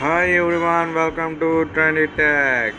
Hi everyone, welcome to Trendy Tech.